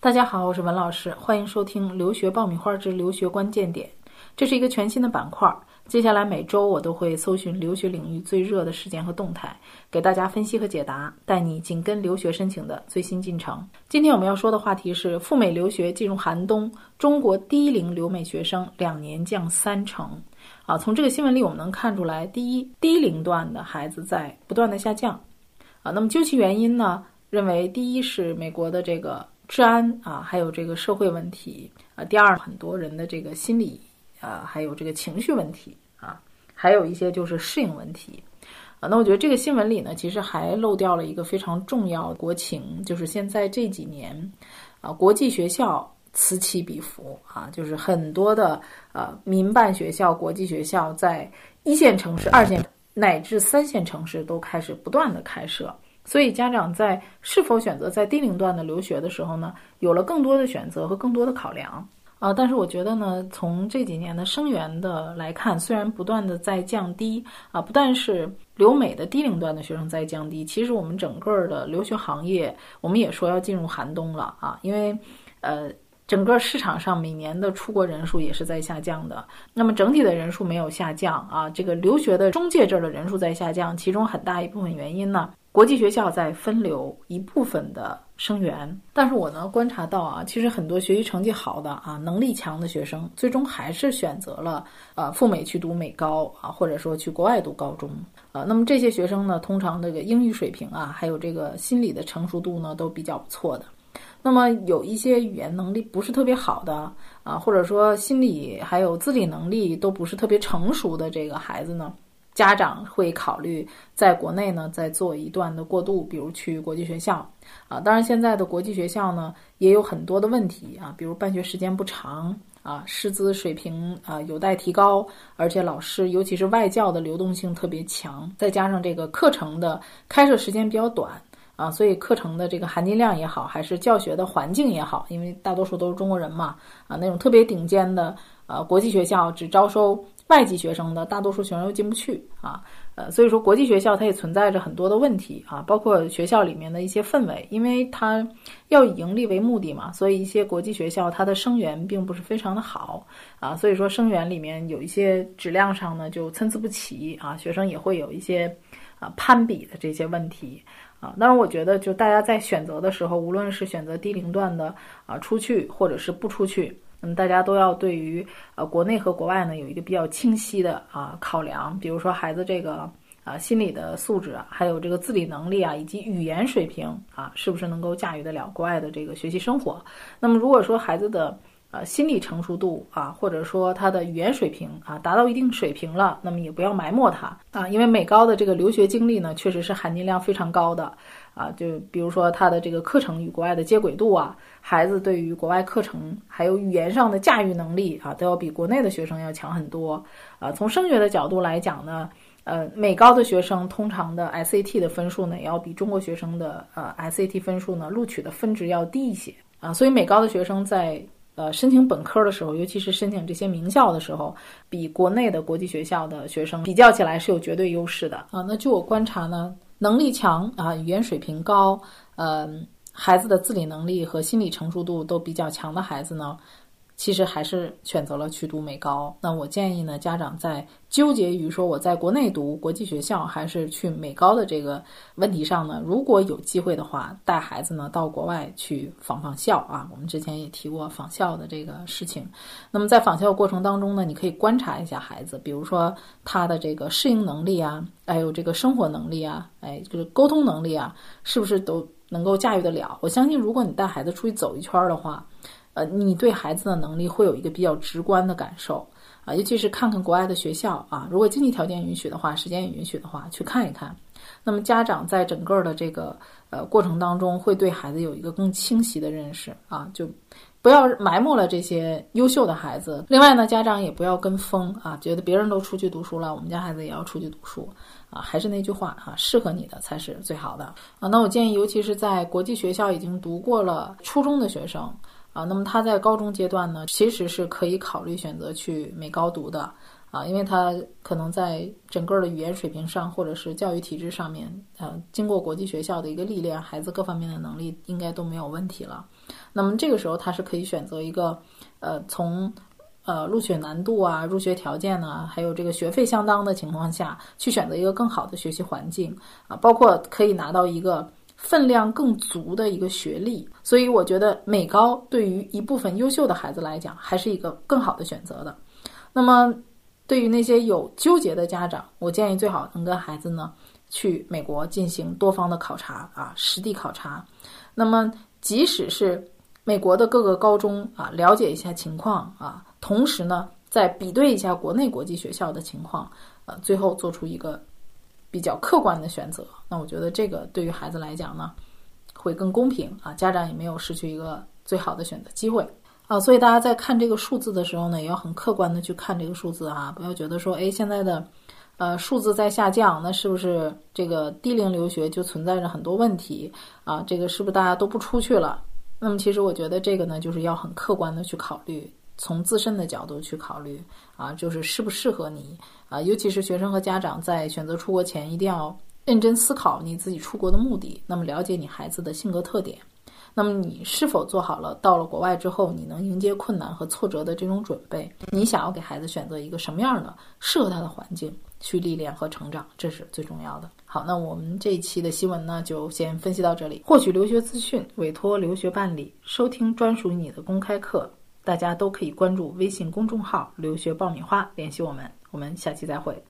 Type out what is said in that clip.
大家好，我是文老师，欢迎收听《留学爆米花之留学关键点》，这是一个全新的板块。接下来每周我都会搜寻留学领域最热的事件和动态，给大家分析和解答，带你紧跟留学申请的最新进程。今天我们要说的话题是赴美留学进入寒冬，中国低龄留美学生两年降三成。啊，从这个新闻里我们能看出来，第一，低龄段的孩子在不断的下降。啊，那么究其原因呢？认为第一是美国的这个。治安啊，还有这个社会问题啊。第二，很多人的这个心理啊，还有这个情绪问题啊，还有一些就是适应问题啊。那我觉得这个新闻里呢，其实还漏掉了一个非常重要的国情，就是现在这几年啊，国际学校此起彼伏啊，就是很多的呃民办学校、国际学校在一线城市、二线乃至三线城市都开始不断的开设。所以，家长在是否选择在低龄段的留学的时候呢，有了更多的选择和更多的考量啊。但是，我觉得呢，从这几年的生源的来看，虽然不断的在降低啊，不但是留美的低龄段的学生在降低，其实我们整个的留学行业，我们也说要进入寒冬了啊。因为，呃，整个市场上每年的出国人数也是在下降的。那么，整体的人数没有下降啊，这个留学的中介这儿的人数在下降，其中很大一部分原因呢。国际学校在分流一部分的生源，但是我呢观察到啊，其实很多学习成绩好的啊，能力强的学生，最终还是选择了呃赴美去读美高啊，或者说去国外读高中啊。那么这些学生呢，通常这个英语水平啊，还有这个心理的成熟度呢，都比较不错的。那么有一些语言能力不是特别好的啊，或者说心理还有自理能力都不是特别成熟的这个孩子呢。家长会考虑在国内呢再做一段的过渡，比如去国际学校啊。当然，现在的国际学校呢也有很多的问题啊，比如办学时间不长啊，师资水平啊有待提高，而且老师尤其是外教的流动性特别强，再加上这个课程的开设时间比较短啊，所以课程的这个含金量也好，还是教学的环境也好，因为大多数都是中国人嘛啊，那种特别顶尖的呃国际学校只招收。外籍学生的大多数学生又进不去啊，呃，所以说国际学校它也存在着很多的问题啊，包括学校里面的一些氛围，因为它要以盈利为目的嘛，所以一些国际学校它的生源并不是非常的好啊，所以说生源里面有一些质量上呢就参差不齐啊，学生也会有一些啊攀比的这些问题啊，当然我觉得就大家在选择的时候，无论是选择低龄段的啊出去或者是不出去。那么大家都要对于呃国内和国外呢有一个比较清晰的啊考量，比如说孩子这个啊心理的素质啊，还有这个自理能力啊，以及语言水平啊，是不是能够驾驭得了国外的这个学习生活？那么如果说孩子的呃心理成熟度啊，或者说他的语言水平啊达到一定水平了，那么也不要埋没他啊，因为美高的这个留学经历呢，确实是含金量非常高的。啊，就比如说他的这个课程与国外的接轨度啊，孩子对于国外课程还有语言上的驾驭能力啊，都要比国内的学生要强很多。啊，从升学的角度来讲呢，呃，美高的学生通常的 SAT 的分数呢，要比中国学生的呃 SAT 分数呢录取的分值要低一些啊，所以美高的学生在呃申请本科的时候，尤其是申请这些名校的时候，比国内的国际学校的学生比较起来是有绝对优势的啊。那据我观察呢。能力强啊，语言水平高，嗯，孩子的自理能力和心理成熟度都比较强的孩子呢。其实还是选择了去读美高。那我建议呢，家长在纠结于说我在国内读国际学校还是去美高的这个问题上呢，如果有机会的话，带孩子呢到国外去访访校啊。我们之前也提过访校的这个事情。那么在访校过程当中呢，你可以观察一下孩子，比如说他的这个适应能力啊，还有这个生活能力啊，哎，就是沟通能力啊，是不是都能够驾驭得了？我相信，如果你带孩子出去走一圈的话。呃，你对孩子的能力会有一个比较直观的感受啊，尤其是看看国外的学校啊，如果经济条件允许的话，时间也允许的话，去看一看。那么家长在整个的这个呃过程当中，会对孩子有一个更清晰的认识啊，就不要埋没了这些优秀的孩子。另外呢，家长也不要跟风啊，觉得别人都出去读书了，我们家孩子也要出去读书啊。还是那句话啊，适合你的才是最好的啊。那我建议，尤其是在国际学校已经读过了初中的学生。啊，那么他在高中阶段呢，其实是可以考虑选择去美高读的啊，因为他可能在整个的语言水平上，或者是教育体制上面，呃，经过国际学校的一个历练，孩子各方面的能力应该都没有问题了。那么这个时候他是可以选择一个，呃，从呃录取难度啊、入学条件啊，还有这个学费相当的情况下去选择一个更好的学习环境啊，包括可以拿到一个分量更足的一个学历。所以我觉得美高对于一部分优秀的孩子来讲，还是一个更好的选择的。那么对于那些有纠结的家长，我建议最好能跟孩子呢去美国进行多方的考察啊，实地考察。那么即使是美国的各个高中啊，了解一下情况啊，同时呢，再比对一下国内国际学校的情况，呃，最后做出一个比较客观的选择。那我觉得这个对于孩子来讲呢，会更公平啊，家长也没有失去一个最好的选择机会啊。所以大家在看这个数字的时候呢，也要很客观的去看这个数字啊，不要觉得说，哎，现在的呃数字在下降，那是不是这个低龄留学就存在着很多问题啊？这个是不是大家都不出去了？那么，其实我觉得这个呢，就是要很客观的去考虑，从自身的角度去考虑啊，就是适不适合你啊。尤其是学生和家长在选择出国前，一定要认真思考你自己出国的目的，那么了解你孩子的性格特点，那么你是否做好了到了国外之后，你能迎接困难和挫折的这种准备？你想要给孩子选择一个什么样的适合他的环境？去历练和成长，这是最重要的。好，那我们这一期的新闻呢，就先分析到这里。获取留学资讯，委托留学办理，收听专属于你的公开课，大家都可以关注微信公众号“留学爆米花”，联系我们。我们下期再会。